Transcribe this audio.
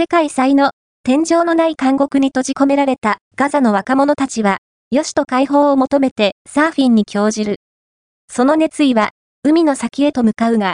世界最の天井のない監獄に閉じ込められたガザの若者たちは、よしと解放を求めてサーフィンに興じる。その熱意は海の先へと向かうが、